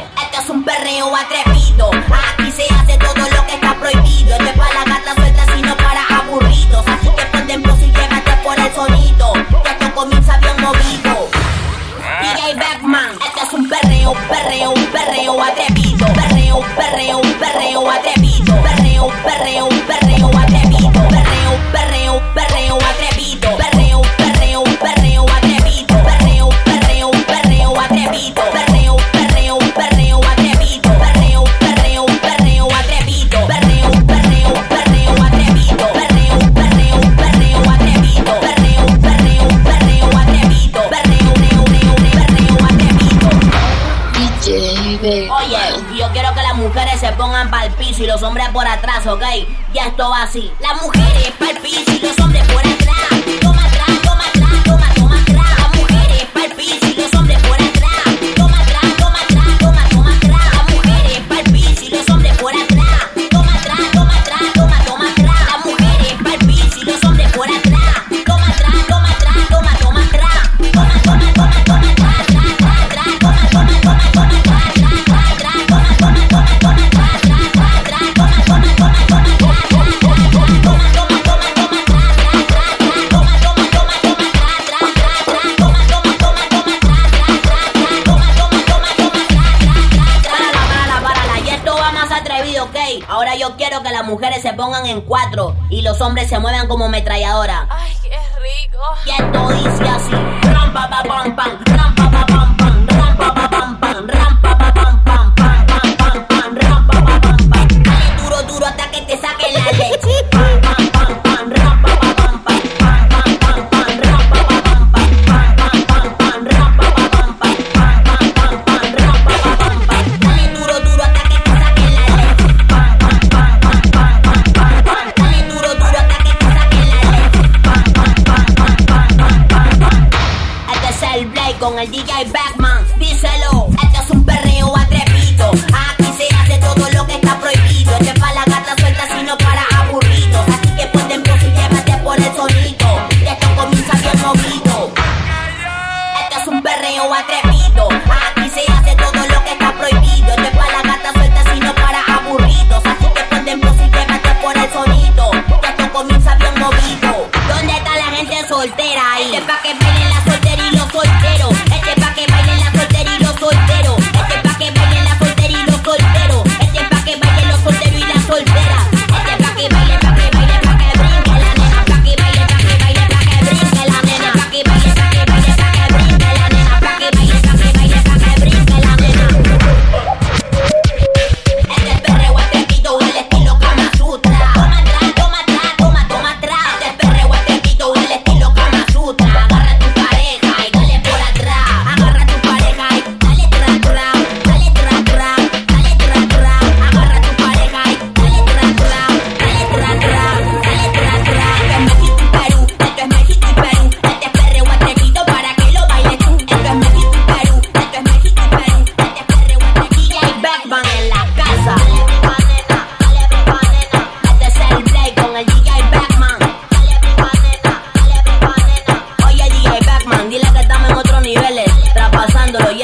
Este es un perreo atrevido. Aquí se hace todo lo que está prohibido. Este es para la gata suelta, sino para aburridos. Así que ponte plus y llévate por el sonido. Que esto comienza bien movido. Ah. DJ Batman, este es un perreo, perreo, perreo atrevido. Perreo, perreo. pongan pa'l piso y los hombres por atrás, ¿ok? Ya esto va así. Las mujeres pa'l piso y los hombres por atrás. yo quiero que las mujeres se pongan en cuatro y los hombres se muevan como ametralladora. Ay, qué rico. Y esto dice así. con el DJ Backman. Díselo, este es un perreo atrevido. Aquí se hace todo lo que está prohibido. Este para la gata suelta, sino para aburridos. Así que ponte en y llévate por el sonido. Esto comienza bien movido. Este es un perreo atrevido. Aquí se hace todo lo que está prohibido. Este para la gata suelta, sino para aburridos. Así que ponte en y llévate por el sonido. Esto comienza bien movido. ¿Dónde está la gente soltera ahí? Este pa' que vienen las niveles, traspasándolo y